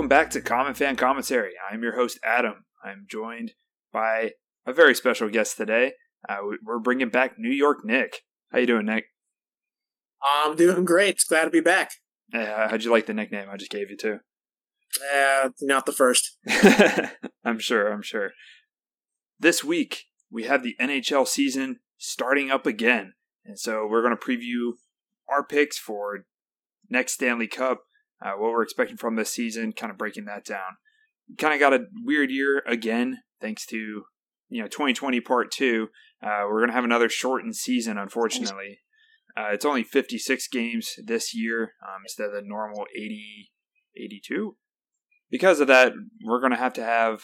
Welcome back to Common Fan Commentary. I'm your host, Adam. I'm joined by a very special guest today. Uh, we're bringing back New York Nick. How you doing, Nick? I'm doing great. It's glad to be back. Uh, how'd you like the nickname I just gave you, too? Uh, not the first. I'm sure, I'm sure. This week, we have the NHL season starting up again. And so we're going to preview our picks for next Stanley Cup, uh, what we're expecting from this season, kind of breaking that down. Kind of got a weird year again, thanks to you know 2020 Part Two. Uh, we're gonna have another shortened season, unfortunately. Uh, it's only 56 games this year um, instead of the normal 80, 82. Because of that, we're going to have to have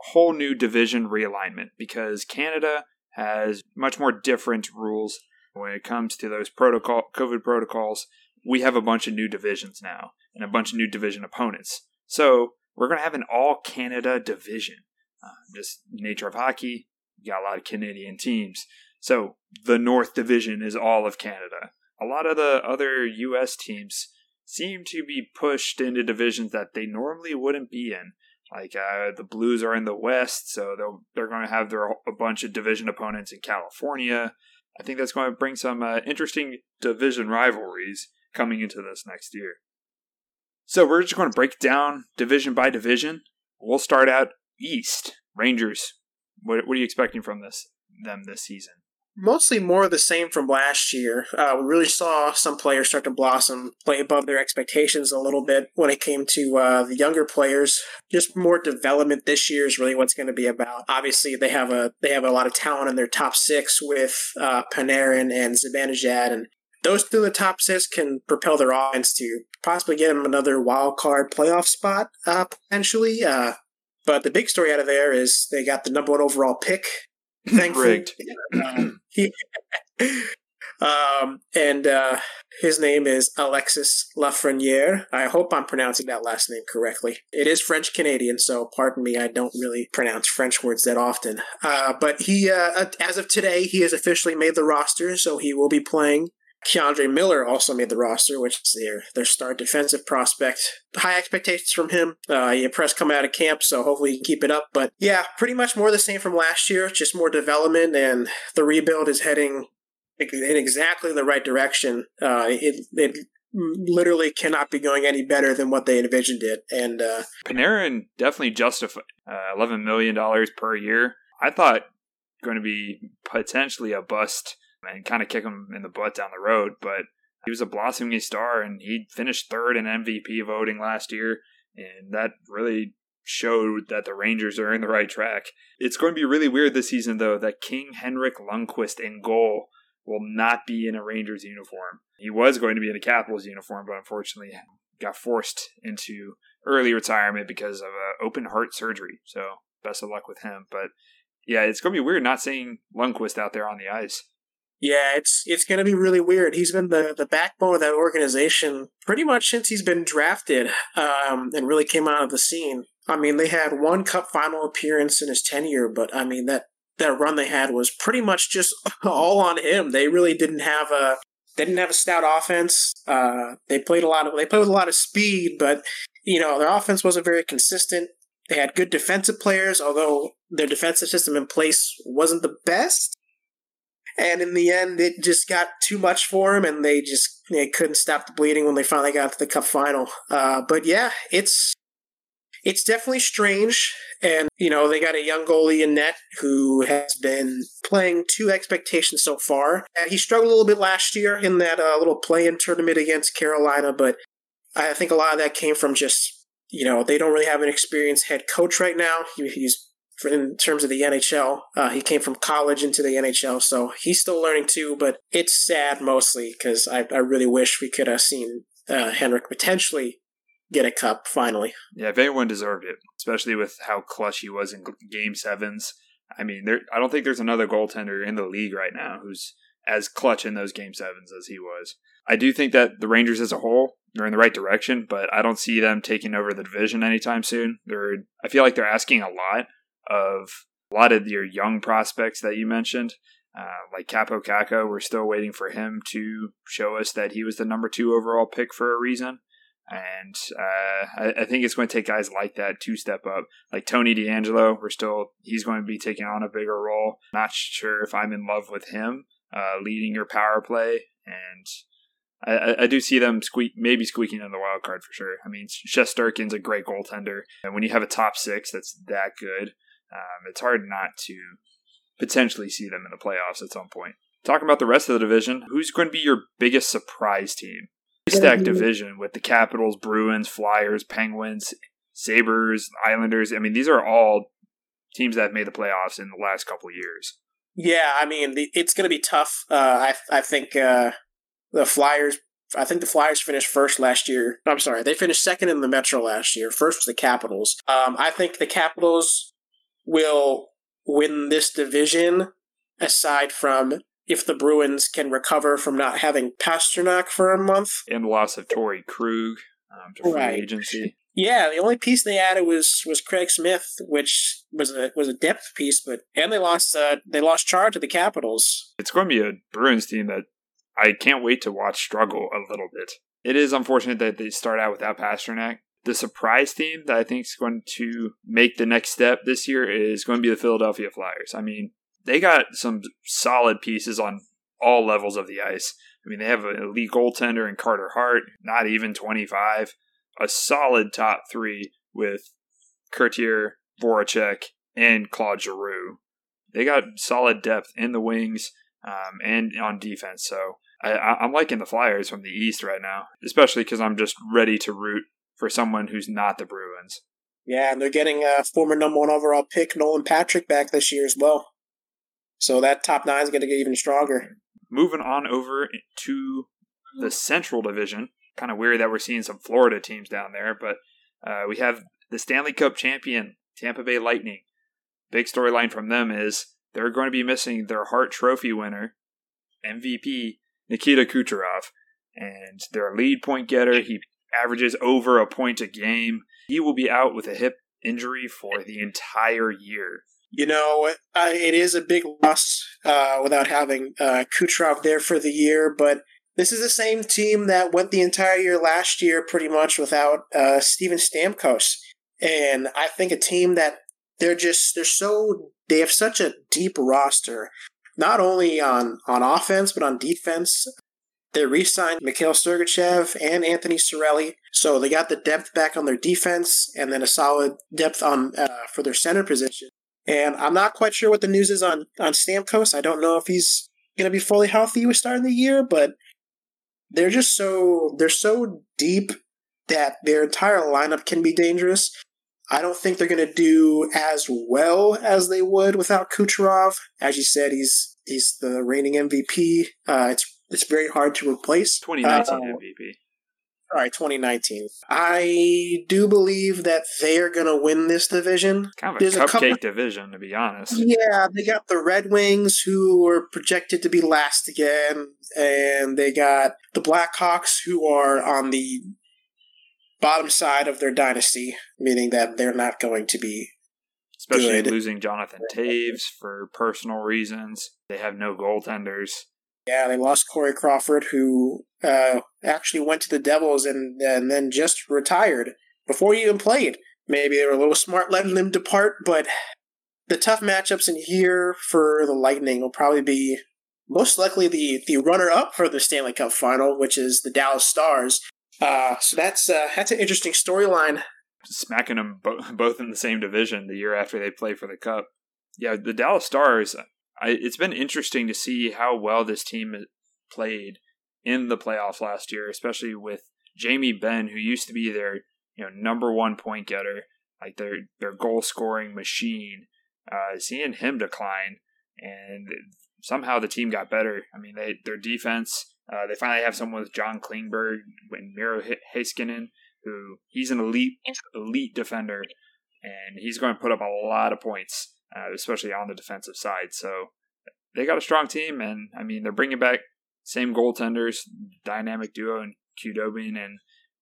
a whole new division realignment because Canada has much more different rules when it comes to those protocol COVID protocols. We have a bunch of new divisions now and a bunch of new division opponents. So we're going to have an all Canada division. Uh, just nature of hockey, you got a lot of Canadian teams. So the North Division is all of Canada. A lot of the other U.S. teams seem to be pushed into divisions that they normally wouldn't be in. Like uh, the Blues are in the West, so they're going to have their a bunch of division opponents in California. I think that's going to bring some uh, interesting division rivalries coming into this next year. So we're just going to break down division by division. We'll start out East Rangers. What, what are you expecting from this them this season? Mostly more of the same from last year. Uh, we really saw some players start to blossom, play above their expectations a little bit when it came to uh, the younger players. Just more development this year is really what's going to be about. Obviously, they have a they have a lot of talent in their top six with uh, Panarin and Zibanejad, and those two the top six can propel their offense to possibly get them another wild card playoff spot uh, potentially. Uh, but the big story out of there is they got the number one overall pick. Thankfully, um, he, um, and uh, his name is Alexis Lafreniere. I hope I'm pronouncing that last name correctly. It is French Canadian, so pardon me. I don't really pronounce French words that often. Uh, but he, uh, as of today, he has officially made the roster, so he will be playing K'Andre Miller also made the roster, which is their their star defensive prospect. High expectations from him. Uh, he impressed coming out of camp, so hopefully he can keep it up. But yeah, pretty much more the same from last year, just more development, and the rebuild is heading in exactly the right direction. Uh, it it literally cannot be going any better than what they envisioned it. And uh, Panarin definitely justified uh, eleven million dollars per year. I thought going to be potentially a bust and kind of kick him in the butt down the road. But he was a blossoming star, and he finished third in MVP voting last year, and that really showed that the Rangers are in the right track. It's going to be really weird this season, though, that King Henrik Lundqvist in goal will not be in a Rangers uniform. He was going to be in a Capitals uniform, but unfortunately got forced into early retirement because of uh, open heart surgery. So best of luck with him. But yeah, it's going to be weird not seeing Lundqvist out there on the ice. Yeah, it's it's going to be really weird. He's been the, the backbone of that organization pretty much since he's been drafted um, and really came out of the scene. I mean, they had one Cup final appearance in his tenure, but I mean that that run they had was pretty much just all on him. They really didn't have a they didn't have a stout offense. Uh, they played a lot of they played with a lot of speed, but you know their offense wasn't very consistent. They had good defensive players, although their defensive system in place wasn't the best. And in the end, it just got too much for him, and they just they couldn't stop the bleeding when they finally got to the Cup final. Uh, but yeah, it's it's definitely strange. And, you know, they got a young goalie in net who has been playing to expectations so far. Uh, he struggled a little bit last year in that uh, little play in tournament against Carolina, but I think a lot of that came from just, you know, they don't really have an experienced head coach right now. He, he's in terms of the NHL. Uh, he came from college into the NHL, so he's still learning too. But it's sad mostly because I, I really wish we could have seen uh, Henrik potentially get a cup finally. Yeah, if anyone deserved it, especially with how clutch he was in Game Sevens. I mean, there. I don't think there's another goaltender in the league right now who's as clutch in those Game Sevens as he was. I do think that the Rangers as a whole they're in the right direction, but I don't see them taking over the division anytime soon. They're I feel like they're asking a lot of a lot of your young prospects that you mentioned. Uh, like Kaapo Kakko, we're still waiting for him to show us that he was the number two overall pick for a reason. And uh, I, I, think it's going to take guys like that to step up. Like Tony DeAngelo, we're still, he's going to be taking on a bigger role. Not sure if I'm in love with him uh, leading your power play. And I, I, do see them squeak, maybe squeaking in the wild card for sure. I mean, Shesterkin's a great goaltender. And when you have a top six that's that good, um, it's hard not to potentially see them in the playoffs at some point. Talking about the rest of the division, who's going to be your biggest surprise team? Stacked division with the Capitals, Bruins, Flyers, Penguins, Sabres, Islanders. I mean, these are all teams that have made the playoffs in the last couple years. Yeah, I mean, the, it's going to be tough. Uh, I I think uh, the Flyers. I think the Flyers finished first last year. I'm sorry, they finished second in the Metro last year. First was the Capitals. Um, I think the Capitals will win this division. Aside from if the Bruins can recover from not having Pastrnak for a month. And loss of Torey Krug um, to free right. agency. Yeah, the only piece they added was was Craig Smith, which was a was a depth piece, but and they lost uh, they lost Chara of the Capitals. It's going to be a Bruins team that I can't wait to watch struggle a little bit. It is unfortunate that they start out without Pastrnak. The surprise team that I think is going to make the next step this year is going to be the Philadelphia Flyers. I mean, they got some solid pieces on all levels of the ice. I mean, they have an elite goaltender in Carter Hart, not even 25. A solid top three with Couturier, Voracek, and Claude Giroux. They got solid depth in the wings um, and on defense. So I, am liking the Flyers from the East right now, especially because I'm just ready to root for someone who's not the Bruins. Yeah, and they're getting a former number one overall pick Nolan Patrick back this year as well. So that top nine is going to get even stronger. Moving on over to the Central Division. Kind of weird that we're seeing some Florida teams down there, but uh, we have the Stanley Cup champion, Tampa Bay Lightning. Big storyline from them is they're going to be missing their Hart Trophy winner, MVP, Nikita Kucherov. And their lead point getter, he averages over a point a game. He will be out with a hip injury for the entire year you know, it is a big loss uh, without having uh, Kucherov there for the year, but this is the same team that went the entire year last year pretty much without uh, Steven Stamkos. And I think a team that they're just, they're so, they have such a deep roster, not only on, on offense, but on defense. They re signed Mikhail Sergachev and Anthony Cirelli. So they got the depth back on their defense and then a solid depth on uh, for their center position. And I'm not quite sure what the news is on on Stamkos. I don't know if he's going to be fully healthy with starting the year, but they're just so they're so deep that their entire lineup can be dangerous. I don't think they're going to do as well as they would without Kucherov. As you said, he's he's the reigning MVP. Uh, it's it's very hard to replace. 2019 uh, MVP. All right, 2019. I do believe that they are going to win this division. Kind of a There's cupcake a couple, division, to be honest. Yeah, they got the Red Wings, who are projected to be last again, and they got the Blackhawks, who are on the bottom side of their dynasty, meaning that they're not going to be especially good. losing Jonathan Toews for personal reasons. They have no goaltenders. Yeah, they lost Corey Crawford, who uh, actually went to the Devils and and then just retired before he even played. Maybe they were a little smart letting him depart, but the tough matchups in here for the Lightning will probably be most likely the the runner up for the Stanley Cup final, which is the Dallas Stars. Uh, so that's uh, that's an interesting storyline. Smacking them bo- both in the same division the year after they play for the Cup. Yeah, the Dallas Stars. I, it's been interesting to see how well this team played in the playoffs last year, especially with Jamie Benn, who used to be their you know number one point getter, like their their goal scoring machine. Uh, seeing him decline, and somehow the team got better. I mean, they their defense. Uh, they finally have someone with John Klingberg and Miro Heiskanen, who he's an elite elite defender, and he's going to put up a lot of points, uh, especially on the defensive side. So they got a strong team, and I mean they're bringing back same goaltenders, dynamic duo, and Khudobin and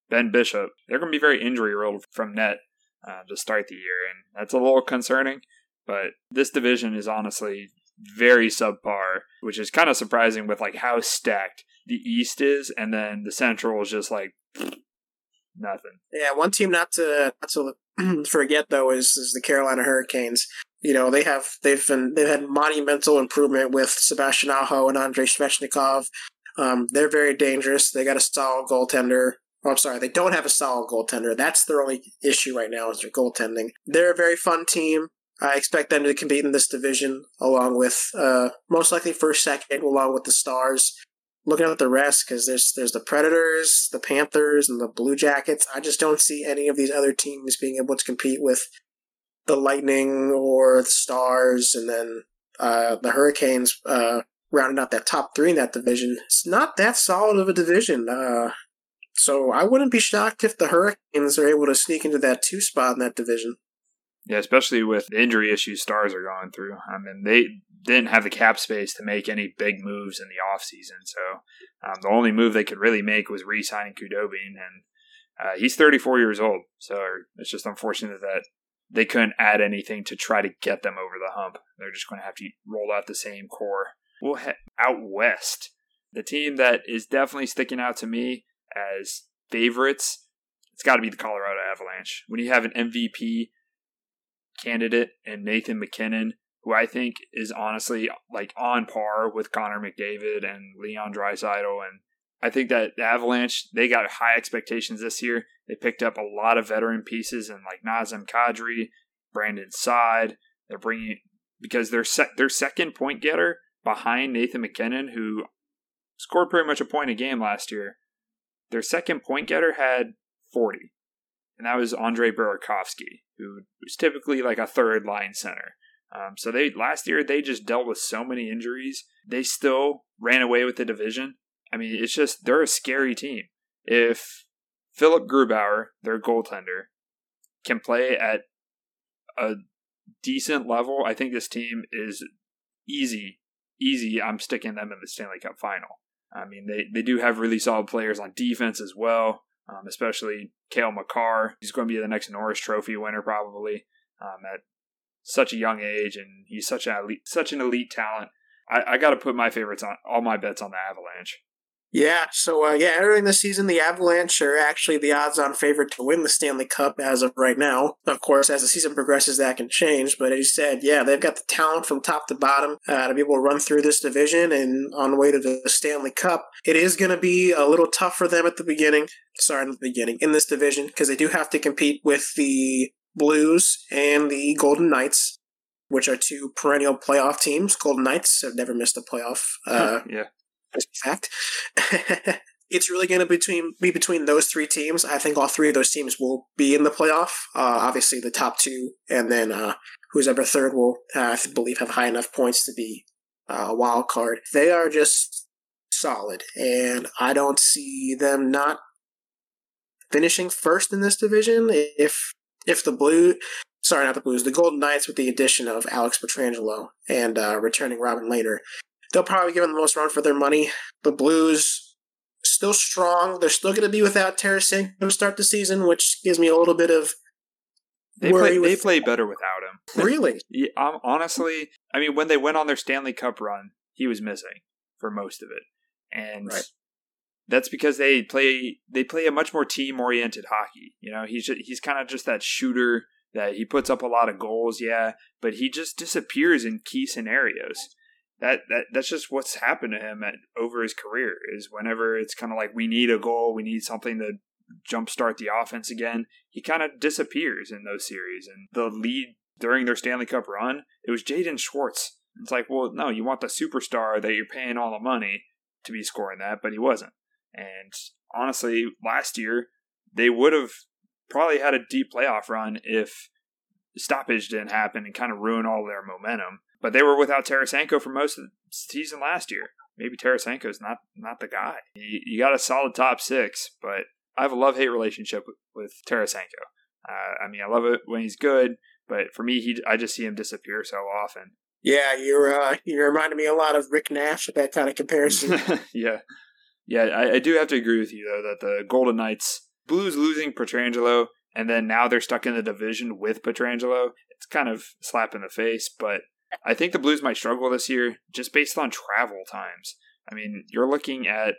Ben Bishop. They're going to be very injury riddled from net uh, to start the year, and that's a little concerning. But this division is honestly very subpar, which is kind of surprising with like how stacked the East is, and then the Central is just like nothing. Yeah, one team not to not to forget though is is the Carolina Hurricanes. You know they have they've been they've had monumental improvement with Sebastian Aho and Andrei Svechnikov. Um, they're very dangerous. They got a solid goaltender. Oh, I'm sorry, they don't have a solid goaltender. That's their only issue right now is their goaltending. They're a very fun team. I expect them to compete in this division along with uh, most likely first, second, along with the Stars. Looking at the rest, because there's there's the Predators, the Panthers, and the Blue Jackets. I just don't see any of these other teams being able to compete with the Lightning or the Stars, and then uh, the Hurricanes uh, rounding out that top three in that division. It's not that solid of a division. Uh, so I wouldn't be shocked if the Hurricanes are able to sneak into that two spot in that division. Yeah, especially with injury issues stars are going through. I mean, they didn't have the cap space to make any big moves in the offseason. So um, the only move they could really make was re signing Khudobin. And uh, he's 34 years old. So it's just unfortunate that they couldn't add anything to try to get them over the hump. They're just going to have to roll out the same core. We'll head out west. The team that is definitely sticking out to me as favorites, it's got to be the Colorado Avalanche. When you have an MVP candidate and Nathan MacKinnon, who I think is honestly like on par with Connor McDavid and Leon Draisaitl. And I think that the Avalanche, they got high expectations this year. They picked up a lot of veteran pieces and like Nazem Kadri, Brandon Saad. They're bringing because their se- their second point getter behind Nathan MacKinnon, who scored pretty much a point a game last year. Their second point getter had 40 and that was Andre Burakovsky, who was typically like a third line center. Um, so they last year they just dealt with so many injuries. They still ran away with the division. I mean, it's just they're a scary team. If Philip Grubauer, their goaltender, can play at a decent level, I think this team is easy. Easy. I'm sticking them in the Stanley Cup final. I mean, they, they do have really solid players on defense as well um, especially Cale Makar. He's going to be the next Norris Trophy winner probably um, at such a young age, and he's such an elite, such an elite talent. I, I got to put my favorites on all my bets on the Avalanche. Yeah, so uh, yeah, entering the season, the Avalanche are actually the odds-on favorite to win the Stanley Cup as of right now. Of course, as the season progresses, that can change. But as you said, yeah, they've got the talent from top to bottom uh, to be able to run through this division and on the way to the Stanley Cup. It is going to be a little tough for them at the beginning. Sorry, the beginning in this division because they do have to compete with the Blues and the Golden Knights which are two perennial playoff teams. Golden Knights have never missed a playoff. Uh, yeah fact. it's really going to between be between those three teams. I think all three of those teams will be in the playoff. Uh, obviously, the top two, and then uh, who's ever third will, uh, I believe, have high enough points to be uh, a wild card. They are just solid, and I don't see them not finishing first in this division. If if the blue, sorry, not the Blues, the Golden Knights, with the addition of Alex Pietrangelo and uh, returning Robin Lehner, They'll probably give them the most run for their money. The Blues still strong. They're still going to be without Tarasenko to start the season, which gives me a little bit of they play, with... they play better without him. Really? yeah, um, honestly, I mean, when they went on their Stanley Cup run, he was missing for most of it, and right. that's because they play they play a much more team oriented hockey. You know, he's just, he's kind of just that shooter that he puts up a lot of goals, yeah, but he just disappears in key scenarios that, that that's just what's happened to him at, over his career is whenever it's kind of like we need a goal, we need something to jumpstart the offense again, he kind of disappears in those series. And the lead during their Stanley Cup run, it was Jaden Schwartz. It's like, well, no, you want the superstar that you're paying all the money to be scoring that, but he wasn't. And honestly, last year they would have probably had a deep playoff run if stoppage didn't happen and kind of ruin all their momentum. But they were without Tarasenko for most of the season last year. Maybe Tarasenko's not not the guy. You, you got a solid top six, but I have a love hate relationship with, with Tarasenko. Uh, I mean, I love it when he's good, but for me, he I just see him disappear so often. Yeah, you're uh, you reminded me a lot of Rick Nash with that kind of comparison. yeah, yeah, I, I, do have to agree with you though that the Golden Knights Blues losing Pietrangelo, and then now they're stuck in the division with Pietrangelo. It's kind of slap in the face, but I think the Blues might struggle this year just based on travel times. I mean, you're looking at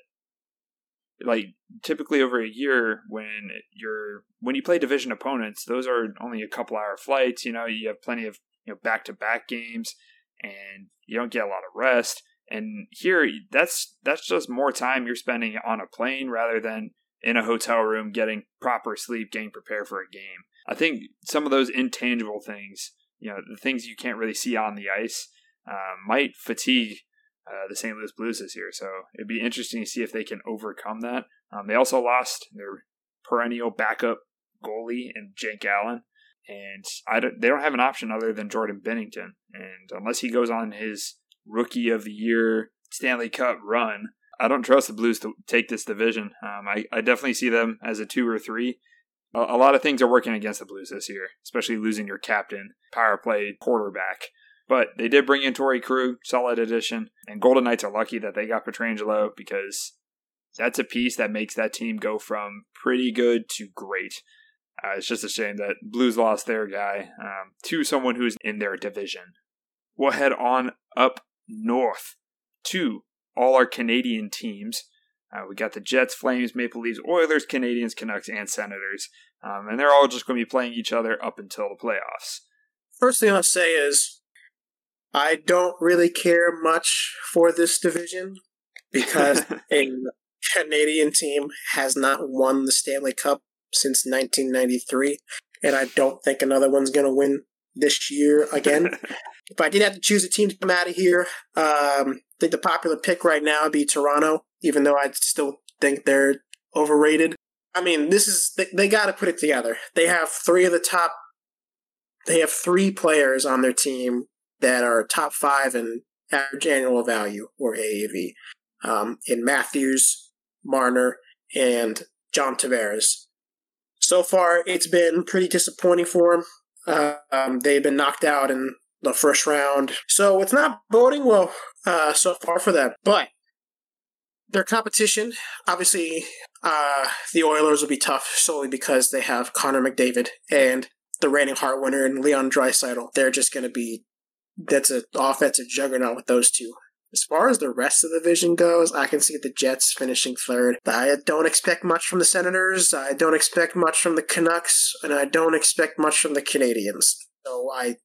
like typically over a year when you're when you play division opponents, those are only a couple hour flights. You know, you have plenty of you know back to back games, and you don't get a lot of rest. And here, that's that's just more time you're spending on a plane rather than in a hotel room getting proper sleep, getting prepared for a game. I think some of those intangible things, you know, the things you can't really see on the ice, uh, might fatigue uh, the St. Louis Blues this year. So it'd be interesting to see if they can overcome that. Um, they also lost their perennial backup goalie and Jake Allen, and I don't, they don't have an option other than Jordan Binnington. And unless he goes on his rookie of the year Stanley Cup run, I don't trust the Blues to take this division. Um, I, I definitely see them as a two or three. A, a lot of things are working against the Blues this year, especially losing your captain, power play quarterback. But they did bring in Torey Krug, solid addition. And Golden Knights are lucky that they got Pietrangelo because that's a piece that makes that team go from pretty good to great. Uh, it's just a shame that Blues lost their guy um, to someone who's in their division. We'll head on up north to all our Canadian teams. Uh, we got the Jets, Flames, Maple Leafs, Oilers, Canadiens, Canucks, and Senators. Um, and they're all just going to be playing each other up until the playoffs. First thing I'll say is I don't really care much for this division because a Canadian team has not won the Stanley Cup since 1993, and I don't think another one's going to win this year again. if I did have to choose a team to come out of here, um, I think the popular pick right now would be Toronto, even though I still think they're overrated. I mean, this is they, they got to put it together. They have three of the top. They have three players on their team that are top five in average annual value or AAV. Um, in Matthews, Marner, and John Tavares. So far, it's been pretty disappointing for them. Uh, um, they've been knocked out in the first round, so it's not boding well uh, so far for them. But their competition, obviously, uh, the Oilers will be tough solely because they have Connor McDavid and the reigning Hart winner and Leon Draisaitl. They're just going to be that's an offensive juggernaut with those two. As far as the rest of the division goes, I can see the Jets finishing third. I don't expect much from the Senators. I don't expect much from the Canucks, and I don't expect much from the Canadiens. So I,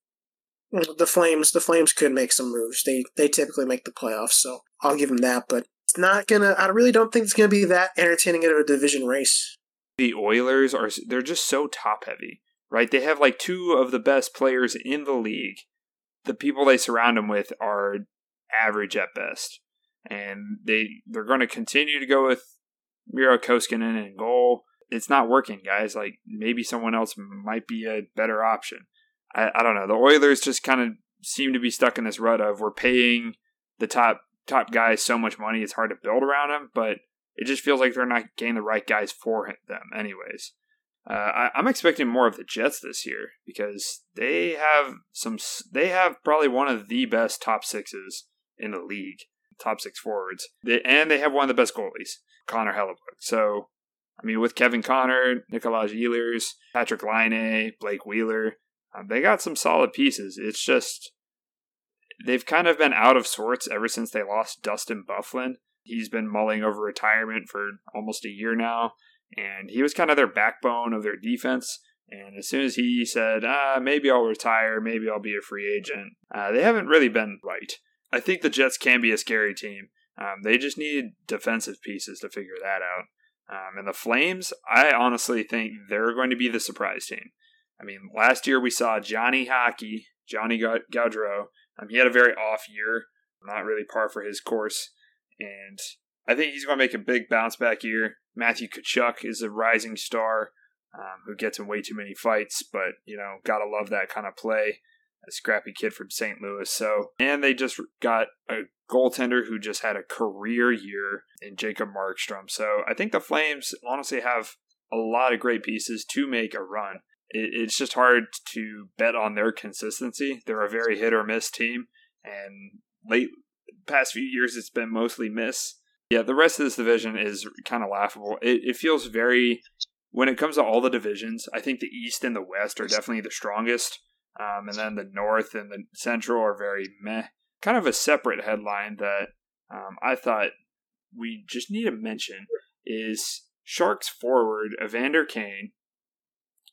the Flames, the Flames could make some moves. They they typically make the playoffs, so I'll give them that. But not gonna. I really don't think it's gonna be that entertaining of a division race. The Oilers are they're just so top heavy, right? They have like two of the best players in the league. The people they surround them with are average at best. And they they're going to continue to go with Miro Koskinen in goal. It's not working, guys. Like maybe someone else might be a better option. I, I don't know. The Oilers just kind of seem to be stuck in this rut of we're paying the top top guys so much money it's hard to build around them, but it just feels like they're not getting the right guys for them, anyways. Uh, I, I'm expecting more of the Jets this year because they have some. They have probably one of the best top sixes in the league, top six forwards. They, and they have one of the best goalies, Connor Hellebuyck. So, I mean, with Kevin Connor, Nikolaj Ehlers, Patrik Laine, Blake Wheeler, um, they got some solid pieces. It's just they've kind of been out of sorts ever since they lost Dustin Byfuglien. He's been mulling over retirement for almost a year now, and he was kind of their backbone of their defense. And as soon as he said, ah, maybe I'll retire, maybe I'll be a free agent, uh, they haven't really been right. I think the Jets can be a scary team. Um, they just need defensive pieces to figure that out. Um, and the Flames, I honestly think they're going to be the surprise team. I mean, last year we saw Johnny Hockey, Johnny Gaudreau. Um, he had a very off year, not really par for his course. And I think he's going to make a big bounce back year. Matthew Tkachuk is a rising star um, who gets in way too many fights, but, you know, got to love that kind of play a scrappy kid from St. Louis. So, and they just got a goaltender who just had a career year in Jacob Markstrom. So, I think the Flames honestly have a lot of great pieces to make a run. It's just hard to bet on their consistency. They're a very hit or miss team, and late past few years it's been mostly miss. Yeah, the rest of this division is kind of laughable. It, it feels very when it comes to all the divisions, I think the East and the West are definitely the strongest. Um, and then the North and the Central are very meh. Kind of a separate headline that um, I thought we just need to mention is Sharks forward Evander Kane,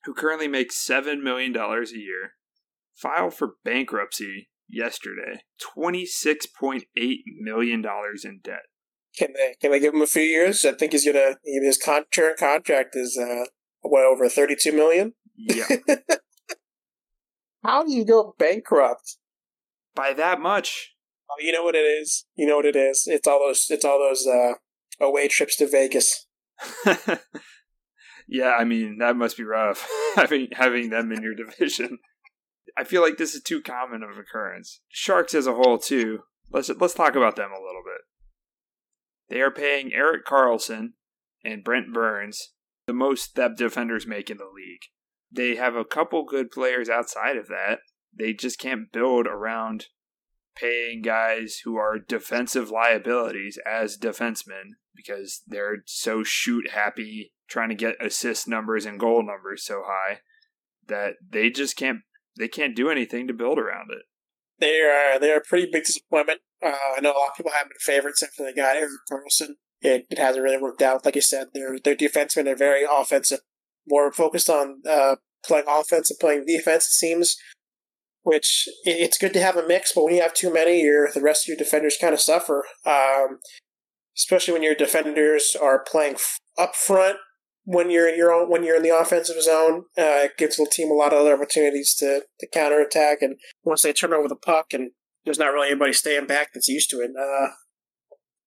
who currently makes $7 million a year, filed for bankruptcy yesterday. $26.8 million in debt. Can they can they give him a few years? I think he's gonna his con- current contract is uh what over thirty two million. Yeah. How do you go bankrupt? By that much. Oh, you know what it is. You know what it is. It's all those. It's all those uh, away trips to Vegas. yeah, I mean that must be rough having having them in your division. I feel like this is too common of occurrence. Sharks as a whole too. Let's let's talk about them a little bit. They are paying Erik Karlsson and Brent Burns the most that defenders make in the league. They have a couple good players outside of that. They just can't build around paying guys who are defensive liabilities as defensemen because they're so shoot happy trying to get assist numbers and goal numbers so high that they just can't they can't do anything to build around it. They are they are a pretty big disappointment. Uh, I know a lot of people have been favorites after they got Erik Karlsson. It, it hasn't really worked out. Like you said, their their defensemen are very offensive, more focused on uh, playing offense and playing defense. It seems, which it's good to have a mix, but when you have too many, your the rest of your defenders kind of suffer. Um, especially when your defenders are playing up front when you're in your own when you're in the offensive zone. Uh, it gives the team a lot of other opportunities to to counter attack, and once they turn over the puck, and there's not really anybody staying back that's used to it. Uh,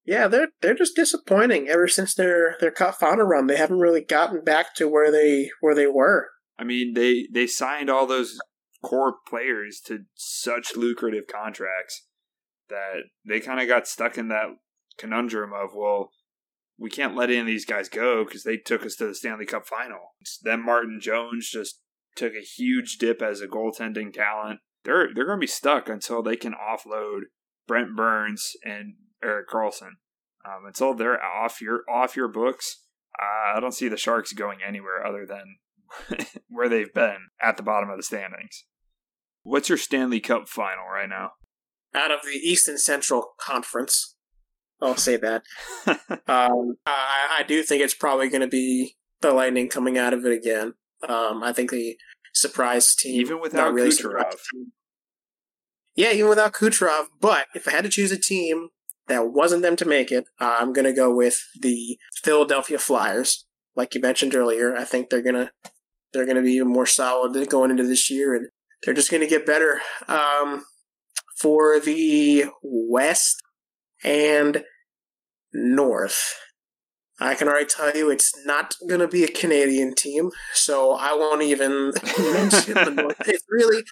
yeah, they're they're just disappointing ever since their their cup final run. They haven't really gotten back to where they where they were. I mean, they they signed all those core players to such lucrative contracts that they kind of got stuck in that conundrum of well, we can't let any of these guys go because they took us to the Stanley Cup final. Then Martin Jones just took a huge dip as a goaltending talent. They're they're going to be stuck until they can offload Brent Burns and Erik Karlsson. Um, until they're off your off your books, uh, I don't see the Sharks going anywhere other than where they've been at the bottom of the standings. What's your Stanley Cup final right now? Out of the East and Central Conference, I'll say that. um, I, I, do think it's probably going to be the Lightning coming out of it again. Um, I think the surprise team, even without really Kucherov. Yeah, even without Kucherov. But if I had to choose a team that wasn't them to make it, uh, I'm going to go with the Philadelphia Flyers. Like you mentioned earlier, I think they're gonna they're gonna be even more solid going into this year, and they're just gonna get better. Um, for the West and North, I can already tell you it's not going to be a Canadian team, so I won't even mention the North. It's really,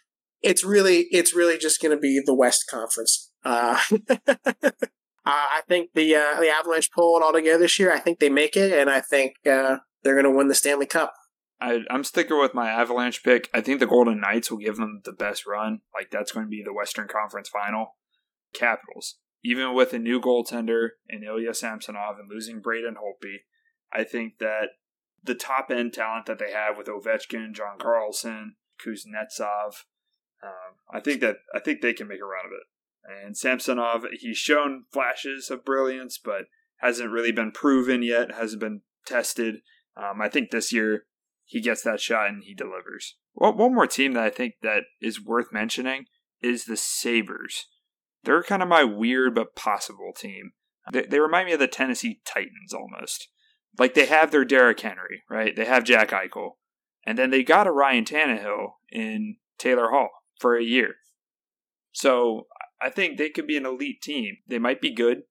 it's really, it's really just going to be the West Conference. Uh, Uh, I think the uh, the Avalanche pull it all together this year. I think they make it, and I think uh, they're going to win the Stanley Cup. I, am sticking with my Avalanche pick. I think the Golden Knights will give them the best run. Like that's going to be the Western Conference Final. Capitals, even with a new goaltender in Ilya Samsonov and losing Braden Holtby, I think that the top end talent that they have with Ovechkin, John Carlson, Kuznetsov, um, I think that I think they can make a run of it. And Samsonov, he's shown flashes of brilliance, but hasn't really been proven yet, hasn't been tested. Um, I think this year he gets that shot and he delivers. Well, one more team that I think that is worth mentioning is the Sabres. They're kind of my weird but possible team. They, they remind me of the Tennessee Titans almost. Like they have their Derrick Henry, right? They have Jack Eichel. And then they got a Ryan Tannehill in Taylor Hall for a year. So I think they could be an elite team. They might be good.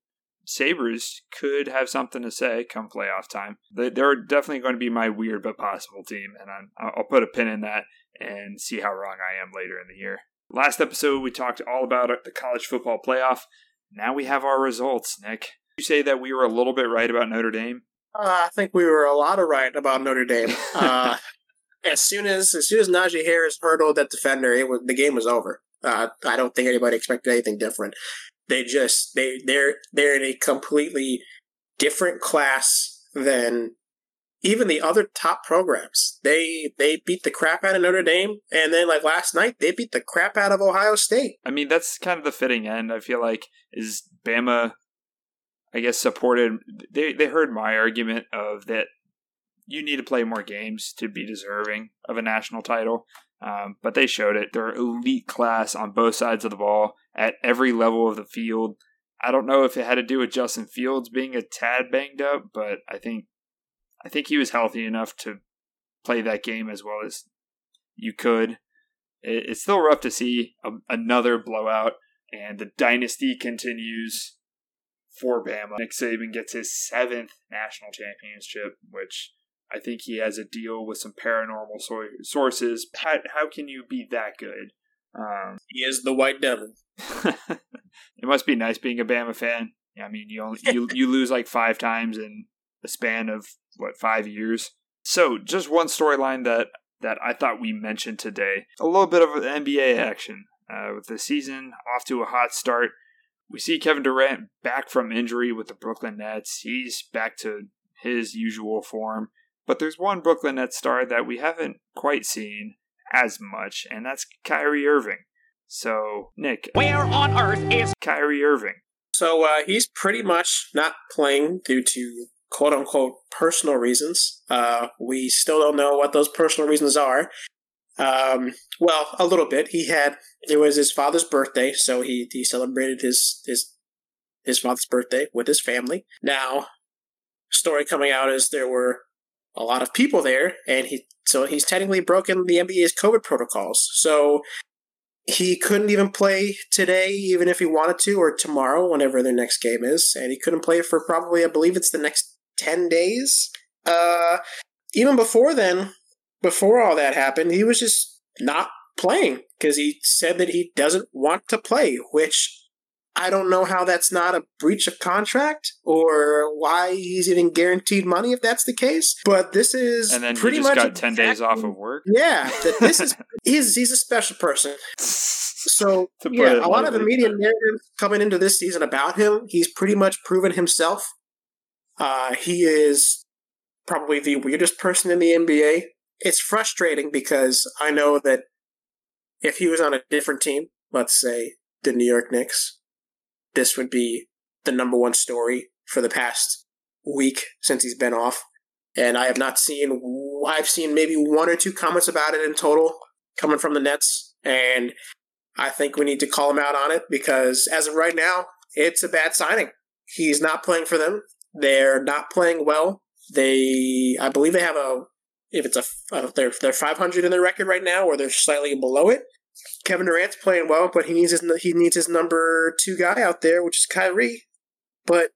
Sabres could have something to say come playoff time. They're definitely going to be my weird but possible team, and I'll put a pin in that and see how wrong I am later in the year. Last episode, we talked all about the college football playoff. Now we have our results, Nick. You say that we were a little bit right about Notre Dame? Uh, I think we were a lot of right about Notre Dame. Uh, as soon as as soon as Najee Harris hurdled that defender, it was the game was over. Uh, I don't think anybody expected anything different. They just they they're they're in a completely different class than even the other top programs. They they beat the crap out of Notre Dame, and then like last night they beat the crap out of Ohio State. I mean that's kind of the fitting end. I feel like is Bama. I guess supported they they heard my argument of that you need to play more games to be deserving of a national title. Um, but they showed it. They're elite class on both sides of the ball at every level of the field. I don't know if it had to do with Justin Fields being a tad banged up, but I think I think he was healthy enough to play that game as well as you could. It's still rough to see a, another blowout, and the dynasty continues for Bama. Nick Saban gets his seventh national championship, which I think he has a deal with some paranormal so- sources. How, how can you be that good? Um, he is the White Devil. it must be nice being a Bama fan. I mean, you only you you lose like five times in the span of what five years. So, just one storyline that that I thought we mentioned today. A little bit of NBA action uh, with the season off to a hot start. We see Kevin Durant back from injury with the Brooklyn Nets. He's back to his usual form. But there's one Brooklyn Nets star that we haven't quite seen as much, and that's Kyrie Irving. So, Nick, where on earth is Kyrie Irving? So uh, he's pretty much not playing due to quote unquote personal reasons. Uh, we still don't know what those personal reasons are. Um, well, a little bit. He had it was his father's birthday, so he he celebrated his his his father's birthday with his family. Now, story coming out is there were a lot of people there, and he so he's technically broken the NBA's COVID protocols. So he couldn't even play today, even if he wanted to, or tomorrow, whenever their next game is, and he couldn't play for probably, I believe it's the next ten days. Uh, even before then, before all that happened, he was just not playing because he said that he doesn't want to play, which I don't know how that's not a breach of contract or why he's even guaranteed money if that's the case. But this is and then pretty he just much got ten days off of work. Yeah, this is he's he's a special person. So yeah, a lot of the media narrative coming into this season about him, he's pretty much proven himself. Uh, he is probably the weirdest person in the NBA. It's frustrating because I know that if he was on a different team, let's say the New York Knicks, this would be the number one story for the past week since he's been off. And I have not seen, I've seen maybe one or two comments about it in total coming from the Nets. And I think we need to call him out on it because as of right now, it's a bad signing. He's not playing for them. They're not playing well. They, I believe they have a, if it's a, they're, they're 500 in their record right now, or they're slightly below it. Kevin Durant's playing well, but he needs his he needs his number two guy out there, which is Kyrie. But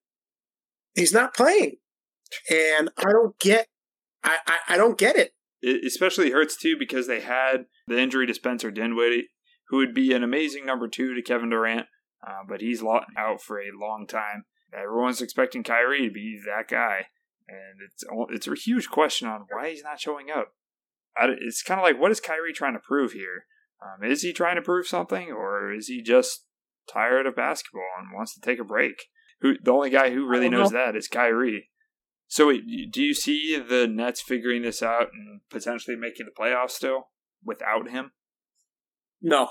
he's not playing, and I don't get I, I, I don't get it. It especially hurts too because they had the injury to Spencer Dinwiddie, who would be an amazing number two to Kevin Durant, uh, but he's out for a long time. Everyone's expecting Kyrie to be that guy, and it's it's a huge question on why he's not showing up. It's kind of like what is Kyrie trying to prove here? Um, is he trying to prove something, or is he just tired of basketball and wants to take a break? Who the only guy who really knows know. that is Kyrie. So, wait, do you see the Nets figuring this out and potentially making the playoffs still without him? No.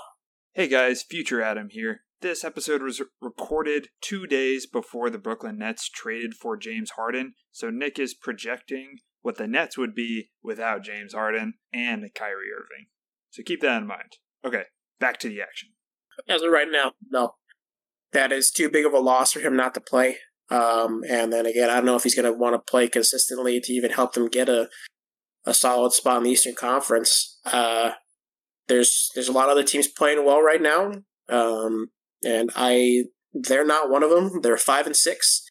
Hey guys, future Adam here. This episode was recorded two days before the Brooklyn Nets traded for James Harden, so Nick is projecting what the Nets would be without James Harden and Kyrie Irving. So keep that in mind. Okay, back to the action. As of right now, no. That is too big of a loss for him not to play. Um, and then again, I don't know if he's going to want to play consistently to even help them get a a solid spot in the Eastern Conference. Uh, there's there's a lot of other teams playing well right now, um, and I they're not one of them. They're five and six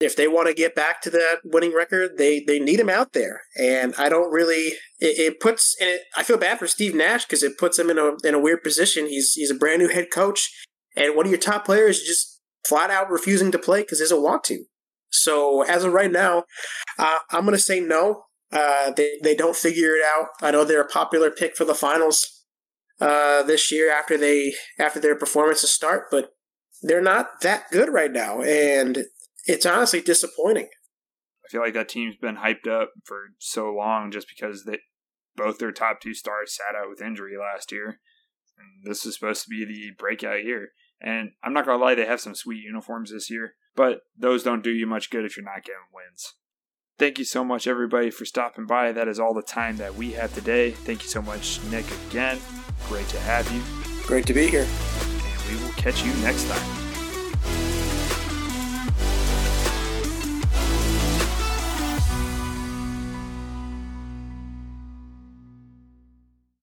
if they want to get back to that winning record, they they need him out there. And I don't really. It, it puts. And it, I feel bad for Steve Nash because it puts him in a in a weird position. He's he's a brand new head coach, and one of your top players just flat out refusing to play because he doesn't want to. So as of right now, uh, I'm going to say no. Uh, they they don't figure it out. I know they're a popular pick for the finals uh, this year after they after their performances start, but they're not that good right now, and it's honestly disappointing. I feel like that team's been hyped up for so long just because they both their top two stars sat out with injury last year. And this is supposed to be the breakout year. And I'm not to lie, they have some sweet uniforms this year, but those don't do you much good if you're not getting wins. Thank you so much, everybody, for stopping by. That is all the time that we have today. Thank you so much, Nick, again. Great to have you. Great to be here. And we will catch you next time.